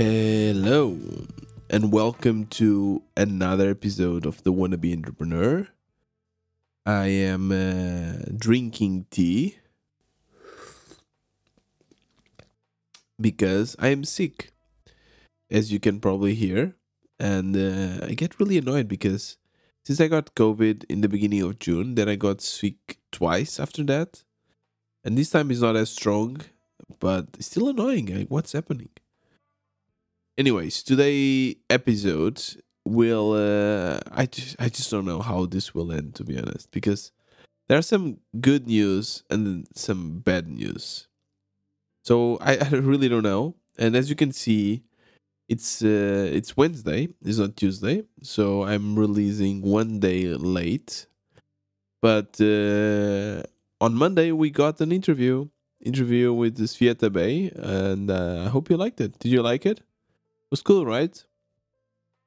Hello, and welcome to another episode of the Wannabe Entrepreneur. I am uh, drinking tea because I am sick, as you can probably hear. And uh, I get really annoyed because since I got COVID in the beginning of June, then I got sick twice after that. And this time is not as strong, but still annoying. Like, what's happening? Anyways today episode will uh, i just i just don't know how this will end to be honest because there are some good news and some bad news. So i, I really don't know. And as you can see it's uh, it's wednesday it's not tuesday so i'm releasing one day late. But uh, on monday we got an interview interview with Sveta Bay and uh, i hope you liked it. Did you like it was cool, right?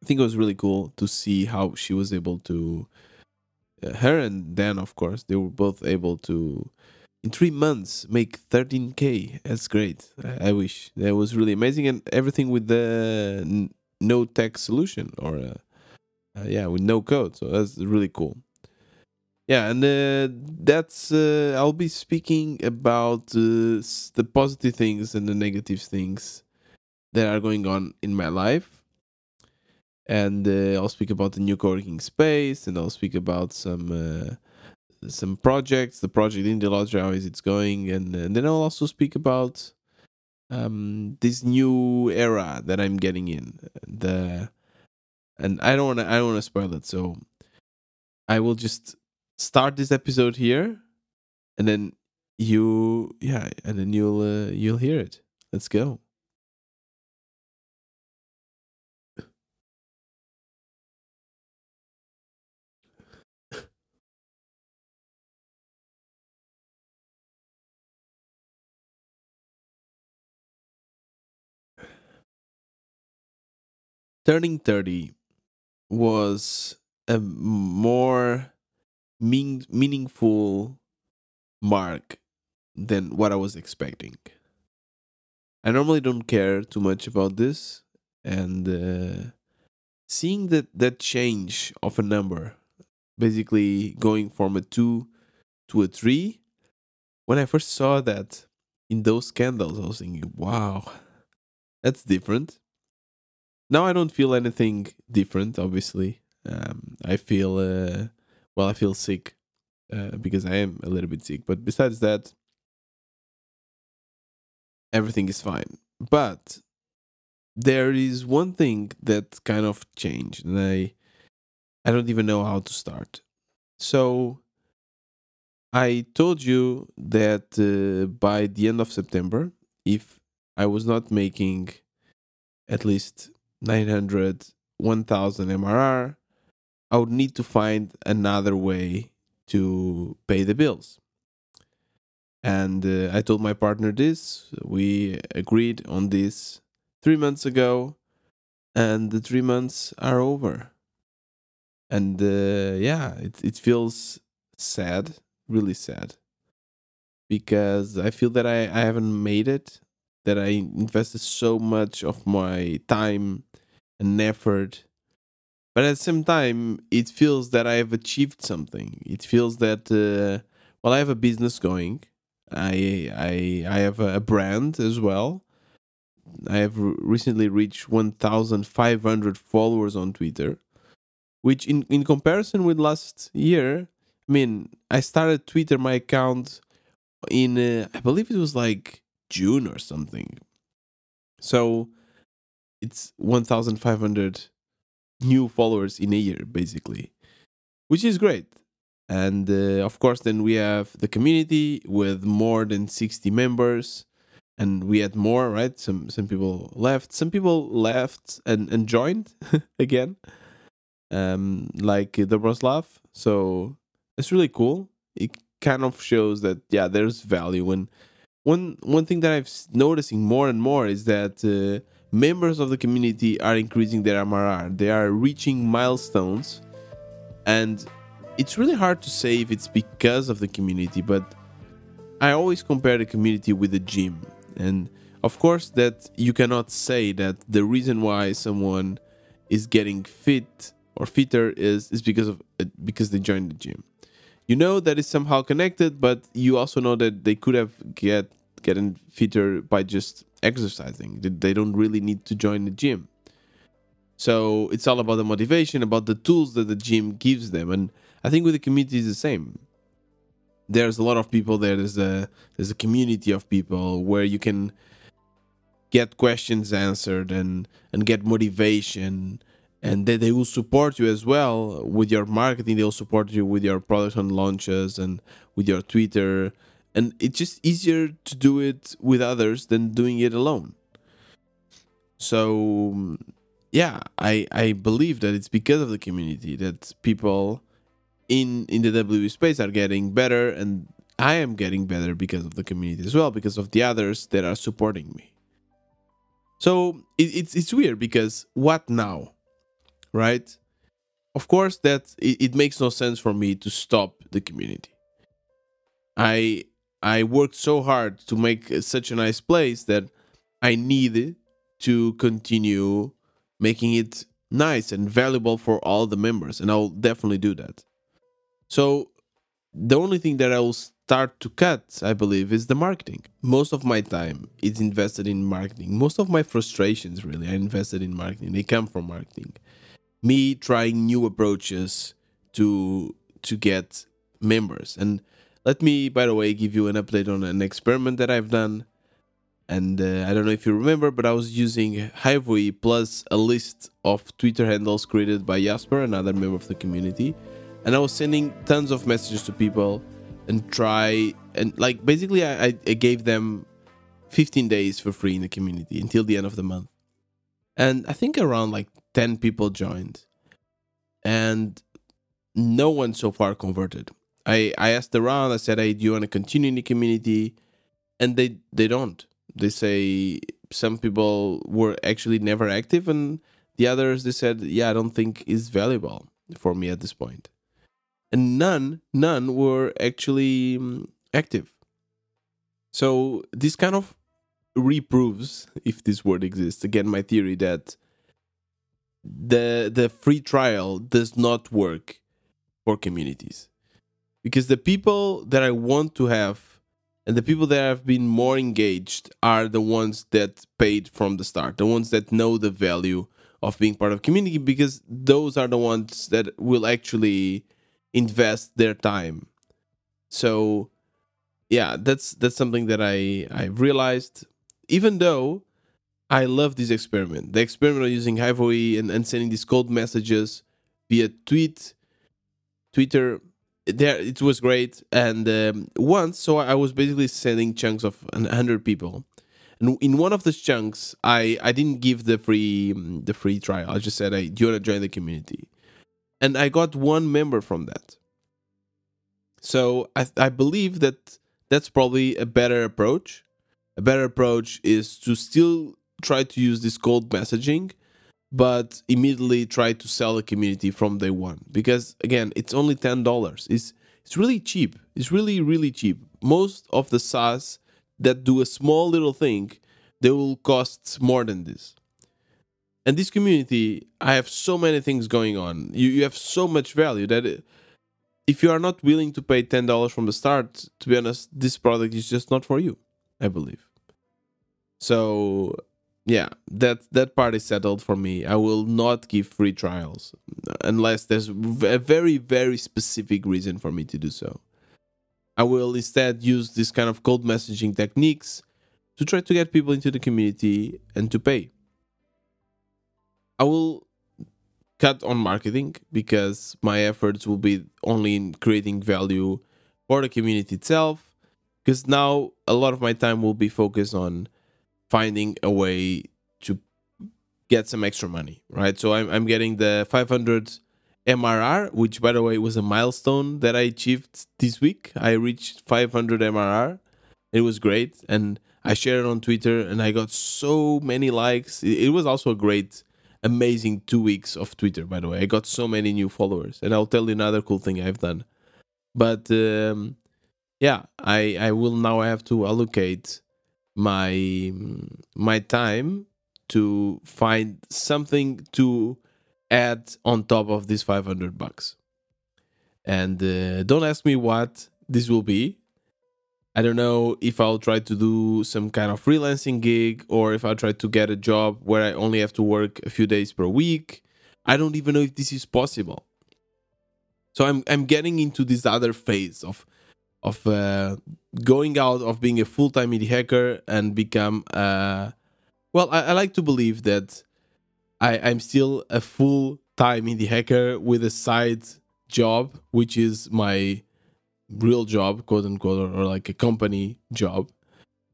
I think it was really cool to see how she was able to. Uh, her and Dan, of course, they were both able to, in three months, make 13k. That's great. I, I wish that was really amazing, and everything with the no tech solution or, uh, uh, yeah, with no code. So that's really cool. Yeah, and uh, that's uh, I'll be speaking about uh, the positive things and the negative things that are going on in my life. And uh, I'll speak about the new co-working space, and I'll speak about some uh, some projects, the project in the lodge, how is it's going, and, and then I'll also speak about um, this new era that I'm getting in. The and I don't want to I don't want to spoil it, so I will just start this episode here, and then you yeah, and then you'll uh, you'll hear it. Let's go. Turning 30 was a more mean, meaningful mark than what I was expecting. I normally don't care too much about this, and uh, seeing that that change of a number, basically going from a two to a three, when I first saw that in those candles, I was thinking, "Wow, that's different." Now I don't feel anything different. Obviously, um, I feel uh, well. I feel sick uh, because I am a little bit sick. But besides that, everything is fine. But there is one thing that kind of changed, and I I don't even know how to start. So I told you that uh, by the end of September, if I was not making at least 900, 1000 MRR, I would need to find another way to pay the bills. And uh, I told my partner this. We agreed on this three months ago, and the three months are over. And uh, yeah, it, it feels sad, really sad, because I feel that I, I haven't made it, that I invested so much of my time and effort but at the same time it feels that i have achieved something. It feels that uh, well i have a business going. I i i have a brand as well. I have recently reached 1500 followers on twitter which in in comparison with last year i mean i started twitter my account in uh, i believe it was like june or something. So it's 1500 new followers in a year basically which is great. And uh, of course then we have the community with more than 60 members and we had more right? Some some people left. Some people left and and joined again. Um like Dobroslav. So it's really cool. It kind of shows that yeah there's value and one one thing that i've noticing more and more is that uh, members of the community are increasing their MRR. They are reaching milestones. And it's really hard to say if it's because of the community, but I always compare the community with the gym. And Of course, that you cannot say that the reason why someone is getting fit or fitter is is because of because they joined the gym. You know that is somehow connected, but you also know that they could have get getting fitter by just exercising. They don't really need to join the gym. So it's all about the motivation, about the tools that the gym gives them, and I think with the community is the same. There's a lot of people there. There's a there's a community of people where you can get questions answered and and get motivation and they, they will support you as well with your marketing. They'll support you with your product and launches and with your twitter. And it's just easier to do it with others than doing it alone. So yeah i i believe that it's because of the community that people in in the w space are getting better. And i am getting better because of the community as well because of the others that are supporting me. So it, it's it's weird because what now right? Of course, that it, it makes no sense for me to stop the community. I I worked so hard to make uh, such a nice place that I need to continue making it nice and valuable for all the members, and I'll definitely do that. So the only thing that I will start to cut, I believe, is the marketing. Most of my time is invested in marketing. Most of my frustrations, really, are invested in marketing. They come from marketing me trying new approaches to to get members. And let me, by the way, give you an update on an experiment that I've done. And uh, I don't know if you remember, but I was using Hypefury plus a list of Twitter handles created by Jasper, another member of the community. And I was sending tons of messages to people and try and like basically I, I gave them 15 days for free in the community until the end of the month. And I think around like 10 people joined. And no one so far converted. I i asked around i said hey do you want to continue in the community? And they they don't. They say some people were actually never active and the others they said yeah i don't think is valuable for me at this point. and none none were actually um, active. So this kind of reproves if this word exists again my theory that the the free trial does not work for communities because the people that I want to have and the people that have been more engaged are the ones that paid from the start, the ones that know the value of being part of community because those are the ones that will actually invest their time. So yeah, that's that's something that I I realized even though I love this experiment. The experiment of using Hypefury and, and sending these cold messages via tweet, Twitter. There, it was great. And um, once, so I was basically sending chunks of hundred people, and in one of those chunks, I I didn't give the free the free trial. I just said, "I do you want to join the community?" And I got one member from that. So I I believe that that's probably a better approach. A better approach is to still try to use this cold messaging but immediately try to sell the community from day one. Because again it's only $10 it's it's really cheap. It's really really cheap. Most of the SaaS that do a small little thing they will cost more than this. And this community i have so many things going on. You, you have so much value that it, if you are not willing to pay $10 from the start to be honest this product is just not for you i believe. So yeah that that part is settled for me. I will not give free trials unless there's a very very specific reason for me to do so. I will instead use this kind of cold messaging techniques to try to get people into the community and to pay. I will cut on marketing because my efforts will be only in creating value for the community itself because now a lot of my time will be focused on finding a way to get some extra money, right? So I'm, I'm getting the 500 MRR, which by the way was a milestone that I achieved this week. I reached 500 MRR. It was great. And I shared it on Twitter and I got so many likes. It was also a great, amazing two weeks of Twitter, by the way. I got so many new followers. And I'll tell you another cool thing I've done. But um, yeah, I, I will now have to allocate my my time to find something to add on top of this 500 bucks. And uh, don't ask me what this will be. I don't know if i'll try to do some kind of freelancing gig or if i'll try to get a job where i only have to work a few days per week. I don't even know if this is possible. So i'm i'm getting into this other phase of of uh, going out of being a full-time indie hacker and become uh, well I, I like to believe that I, i'm still a full-time indie hacker with a side job which is my real job quote unquote or, or like a company job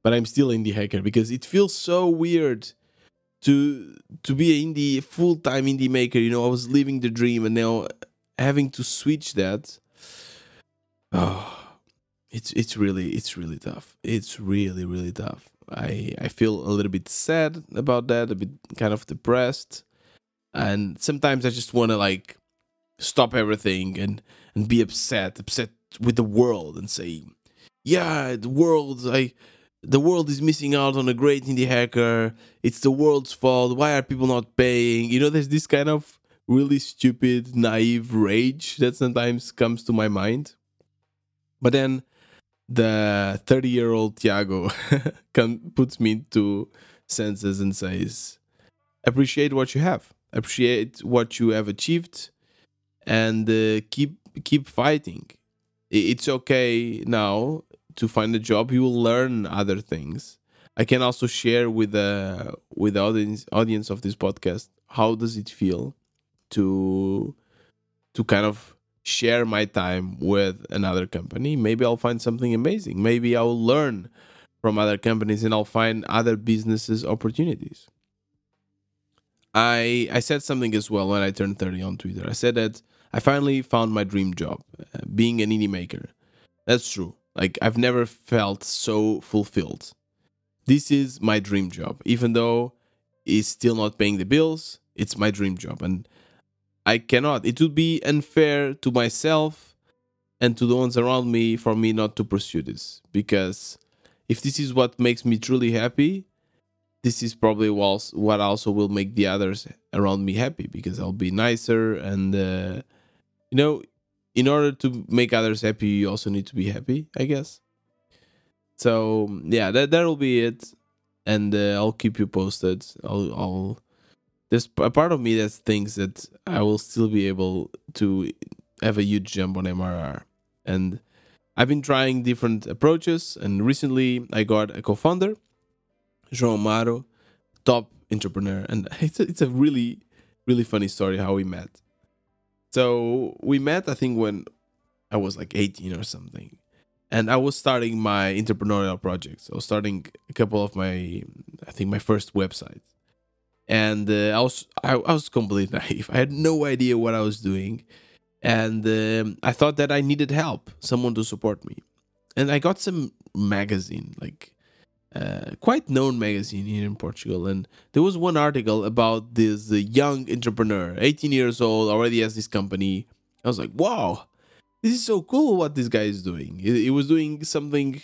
but i'm still indie hacker because it feels so weird to to be an indie full-time indie maker. You know i was living the dream and now having to switch that oh it's it's really it's really tough. It's really really tough. I I feel a little bit sad about that, a bit kind of depressed, and sometimes I just want to like stop everything and and be upset, upset with the world, and say, yeah, the world, I. The world is missing out on a great indie hacker. It's the world's fault. Why are people not paying? You know, there's this kind of really stupid, naive rage that sometimes comes to my mind. But then the 30 year old Tiago can, puts me to senses and says, appreciate what you have, appreciate what you have achieved, and uh, keep keep fighting. It's okay now to find a job. You will learn other things. I can also share with the with the audience audience of this podcast how does it feel to to kind of share my time with another company, maybe I'll find something amazing. Maybe I'll learn from other companies and I'll find other businesses opportunities. I I said something as well when I turned 30 on Twitter. I said that I finally found my dream job, uh, being an indie maker. That's true. Like I've never felt so fulfilled. This is my dream job, even though it's still not paying the bills. It's my dream job, and I cannot. It would be unfair to myself and to the ones around me for me not to pursue this. Because if this is what makes me truly happy, this is probably what also will make the others around me happy because I'll be nicer and uh, you know, in order to make others happy, you also need to be happy, I guess. So yeah, that that'll be it, and uh, I'll keep you posted. I'll I'll there's a part of me that thinks that I will still be able to have a huge jump on MRR. And I've been trying different approaches, and recently I got a co-founder, João Amaro, top entrepreneur, and it's a, it's a really really funny story how we met. So we met, I think, when I was like 18 or something, and I was starting my entrepreneurial projects. I was starting a couple of my, I think, my first websites and uh, I was I, I, was completely naive. I had no idea what I was doing, and um, I thought that I needed help, someone to support me, and I got some magazine, like uh, quite known magazine here in Portugal, and there was one article about this uh, young entrepreneur, 18 years old, already has this company. I was like, wow, this is so cool what this guy is doing. He, he was doing something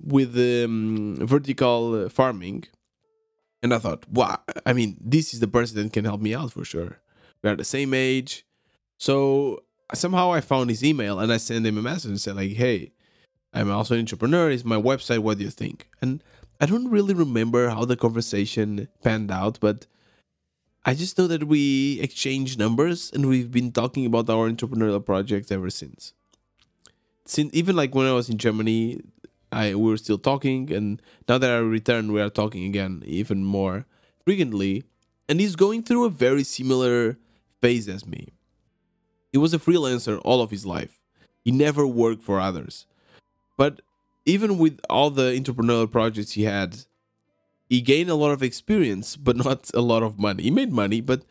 with um, vertical farming and I thought, wow, I mean, this is the person that can help me out for sure. We are the same age. So somehow I found his email and I sent him a message and said, like, hey, I'm also an entrepreneur. It's my website. What do you think? And I don't really remember how the conversation panned out, but I just know that we exchanged numbers and we've been talking about our entrepreneurial projects ever since. Since even like when I was in Germany, I we were still talking, and now that I returned, we are talking again even more frequently. And he's going through a very similar phase as me. He was a freelancer all of his life. He never worked for others. But even with all the entrepreneurial projects he had, he gained a lot of experience, but not a lot of money. He made money, but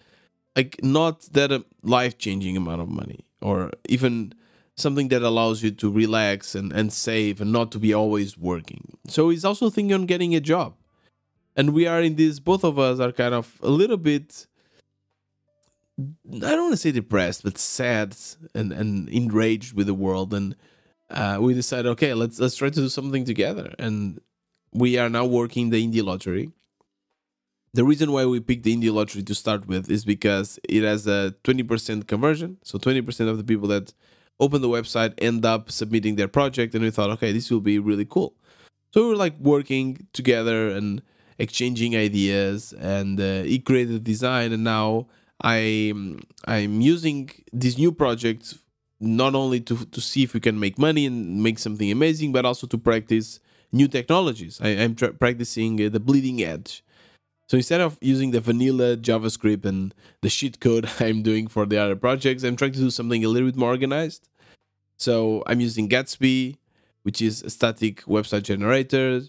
like not that life changing amount of money, or even something that allows you to relax and, and save and not to be always working. So he's also thinking on getting a job. And we are in this, both of us are kind of a little bit, I don't want to say depressed, but sad and, and enraged with the world. And uh, we decided, okay, let's let's try to do something together. And we are now working the indie lottery. The reason why we picked the indie lottery to start with is because it has a 20% conversion. So 20% of the people that open the website end up submitting their project. And we thought, okay, this will be really cool. So we were like working together and exchanging ideas. And uh, he created the design. And now I, I'm using this new project not only to, to see if we can make money and make something amazing, but also to practice new technologies. I, am practicing uh, the bleeding edge. So instead of using the vanilla JavaScript and the shit code I'm doing for the other projects, I'm trying to do something a little bit more organized. So I'm using Gatsby, which is a static website generator,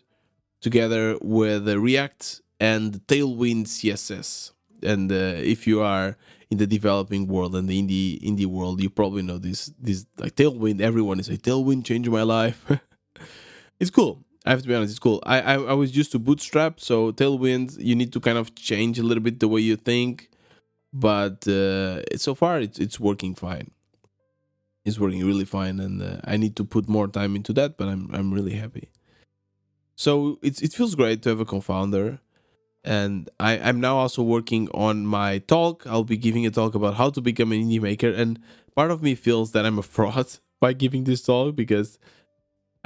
together with React and Tailwind CSS. And uh, if you are in the developing world and the indie indie world, you probably know this. This like Tailwind. Everyone is like Tailwind changed my life. it's cool. I have to be honest, it's cool. I, I, I was used to Bootstrap, so Tailwind, you need to kind of change a little bit the way you think, but uh, so far it's it's working fine. It's working really fine, and uh, I need to put more time into that, but I'm I'm really happy. So it's it feels great to have a co-founder, and I I'm now also working on my talk. I'll be giving a talk about how to become an indie maker, and part of me feels that I'm a fraud by giving this talk because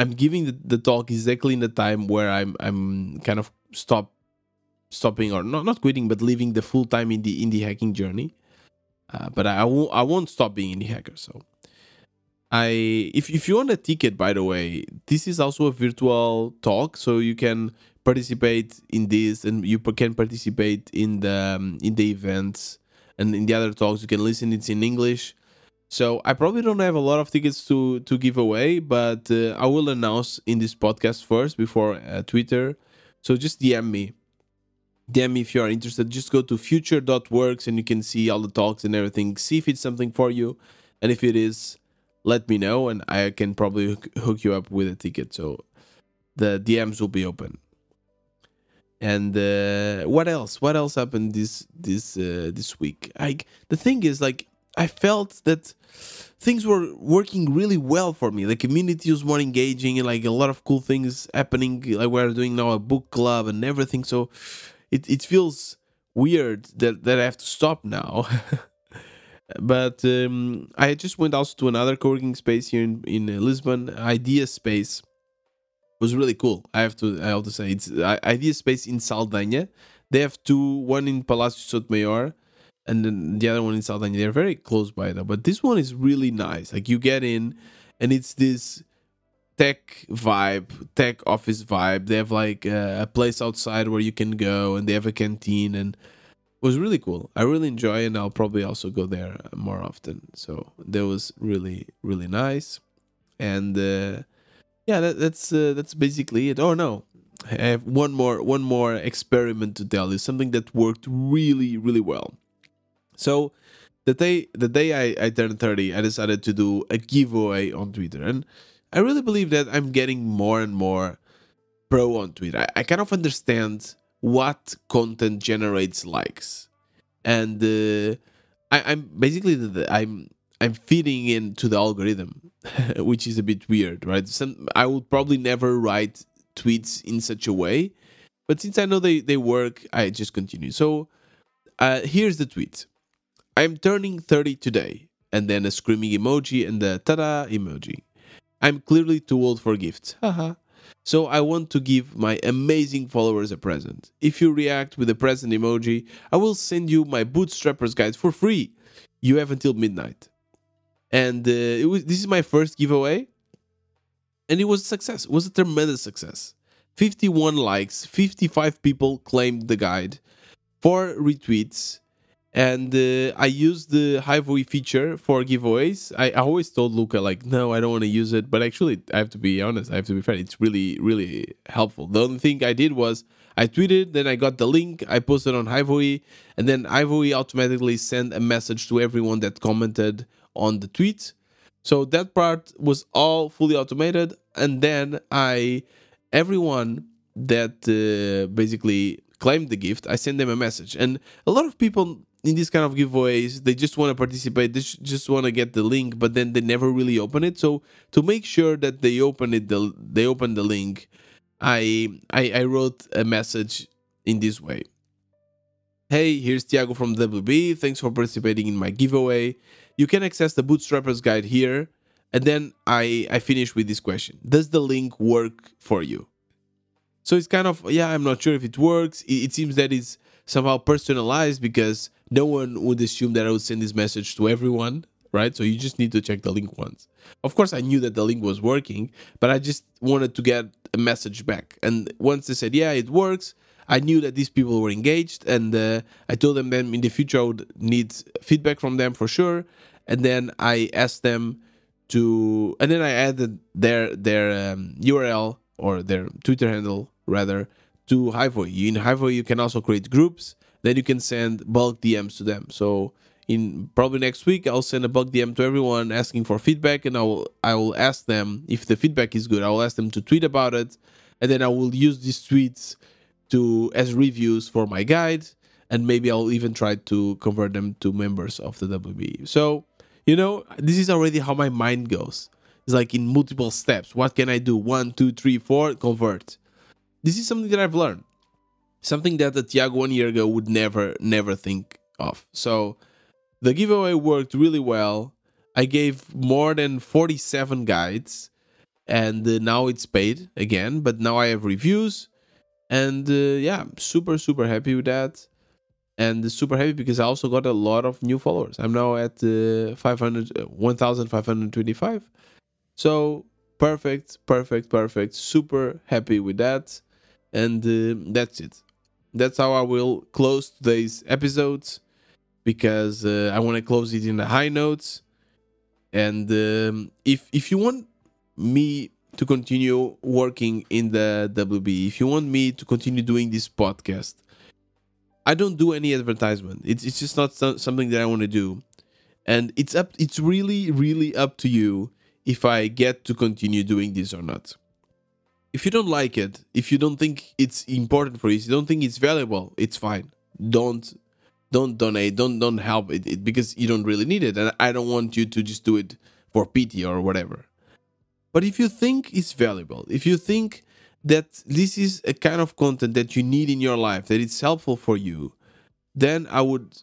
I'm giving the, the talk exactly in the time where I'm I'm kind of stop stopping or not not quitting but leaving the full time in the indie hacking journey. Uh, but I, I won't I won't stop being indie hacker. So I if if you want a ticket, by the way, this is also a virtual talk, so you can participate in this and you can participate in the um, in the events and in the other talks. You can listen. It's in English. So I probably don't have a lot of tickets to to give away, but uh, I will announce in this podcast first before uh, Twitter. So just DM me. DM me if you are interested. Just go to future.works and you can see all the talks and everything. See if it's something for you. And if it is, let me know and I can probably hook you up with a ticket. So the DMs will be open. And uh, what else? What else happened this this uh, this week? Like the thing is, like I felt that things were working really well for me. The community was more engaging and like a lot of cool things happening. Like we're doing now a book club and everything. So it, it feels weird that, that I have to stop now. but um, I just went also to another co-working space here in, in Lisbon, Idea Space. It was really cool. I have to I have to say it's Idea Space in Saldanha. They have two, one in Palácio Sotomayor and then the other one in Saldanha. They're very close by though, but this one is really nice. Like you get in, and it's this tech vibe, tech office vibe. They have like a, a place outside where you can go, and they have a canteen, and it was really cool. I really enjoy, and I'll probably also go there more often. So that was really really nice, and uh, yeah, that, that's uh, that's basically it. Oh no, I have one more one more experiment to tell you. Something that worked really really well. So the day the day I, I turned 30, I decided to do a giveaway on Twitter. And I really believe that I'm getting more and more pro on Twitter. I, I kind of understand what content generates likes. And uh, I, am basically the, I'm I'm feeding into the algorithm, which is a bit weird, right? Some I would probably never write tweets in such a way, but since I know they, they work, I just continue. So uh, here's the tweet. I'm turning 30 today. And then a screaming emoji and the ta-da emoji. I'm clearly too old for gifts. Haha. so I want to give my amazing followers a present. If you react with a present emoji, I will send you my bootstrappers guide for free. You have until midnight. And uh, was, this is my first giveaway. And it was a success. It was a tremendous success. 51 likes, 55 people claimed the guide, 4 retweets, and uh, I use the Hypefury feature for giveaways. I, I always told Luca like, no, I don't want to use it, but actually, I have to be honest. I have to be fair. It's really, really helpful. The only thing I did was I tweeted, then I got the link, I posted on Hypefury, and then Hypefury automatically sent a message to everyone that commented on the tweet. So that part was all fully automated, and then I, everyone that uh, basically claimed the gift, I sent them a message, and a lot of people in these kind of giveaways they just want to participate they just want to get the link but then they never really open it so to make sure that they open it the, they open the link I, I I wrote a message in this way. Hey, here's Tiago from WB. Thanks for participating in my giveaway. You can access the Bootstrapper's Guide here. And then I, I finish with this question Does the link work for you? So it's kind of, yeah, I'm not sure if it works. It, it seems that it's somehow personalized because no one would assume that I would send this message to everyone, right? So you just need to check the link once. Of course, I knew that the link was working, but I just wanted to get a message back. And once they said, yeah, it works, I knew that these people were engaged, and uh, I told them then in the future I would need feedback from them for sure. And then I asked them to, and then I added their their um, URL or their Twitter handle rather to Hypefury. In Hypefury, you can also create groups. Then you can send bulk DMs to them. So in probably next week, I'll send a bulk DM to everyone asking for feedback, and I will I will ask them if the feedback is good. I will ask them to tweet about it, and then I will use these tweets to as reviews for my guide, and maybe I'll even try to convert them to members of the WB. So you know, this is already how my mind goes. It's like in multiple steps. What can I do? One, two, three, four, convert. This is something that I've learned. Something that the Tiago one year ago would never, never think of. So the giveaway worked really well. I gave more than 47 guides and uh, now it's paid again, but now I have reviews and uh, yeah, super, super happy with that and super happy because I also got a lot of new followers. I'm now at uh, 500, uh, 1,525. So perfect, perfect, perfect. Super happy with that, and uh, that's it. That's how I will close today's episodes because uh, I want to close it in a high notes. And um, if if you want me to continue working in the WB, if you want me to continue doing this podcast, I don't do any advertisement. It's it's just not so, something that I want to do, and it's up. It's really really up to you if I get to continue doing this or not. If you don't like it, if you don't think it's important for you, if you don't think it's valuable, it's fine. Don't don't donate. Don't don't help it, it because you don't really need it, and I don't want you to just do it for pity or whatever. But if you think it's valuable, if you think that this is a kind of content that you need in your life, that it's helpful for you, then I would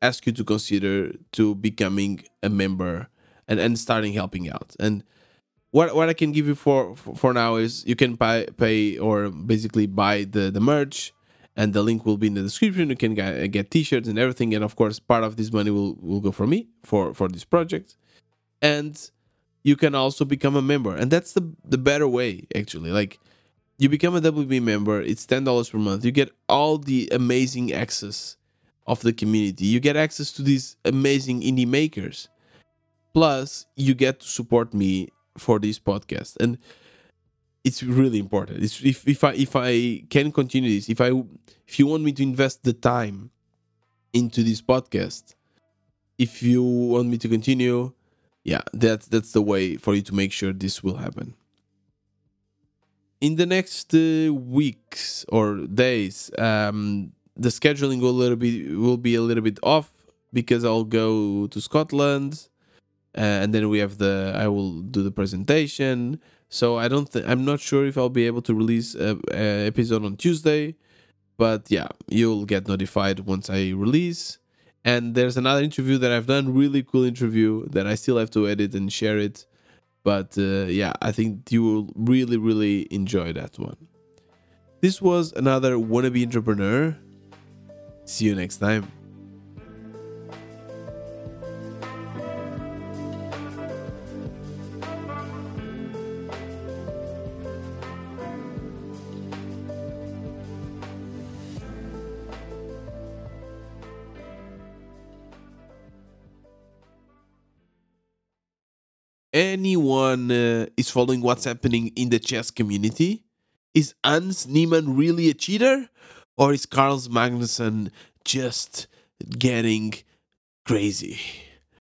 ask you to consider to becoming a member and, and starting helping out. And what what I can give you for for, now is you can pay pay or basically buy the the merch and the link will be in the description you can get, get t-shirts and everything and of course part of this money will will go for me for for this project and you can also become a member and that's the the better way actually like you become a WB member, it's $10 per month. You get all the amazing access of the community. You get access to these amazing indie makers. Plus, you get to support me for this podcast. And it's really important. It's if, if I if I can continue this, if I if you want me to invest the time into this podcast, if you want me to continue, yeah, that's that's the way for you to make sure this will happen in the next uh, weeks or days, um, the scheduling will a little bit will be a little bit off because I'll go to Scotland, uh, and then we have the I will do the presentation. So I don't think I'm not sure if I'll be able to release a, a episode on Tuesday, but yeah, you'll get notified once I release. And there's another interview that I've done, really cool interview that I still have to edit and share it but uh, yeah, I think you will really, really enjoy that one. This was another wannabe entrepreneur. See you next time. Anyone uh, is following what's happening in the chess community? Is Hans Niemann really a cheater? Or is Carl Magnusson just getting crazy?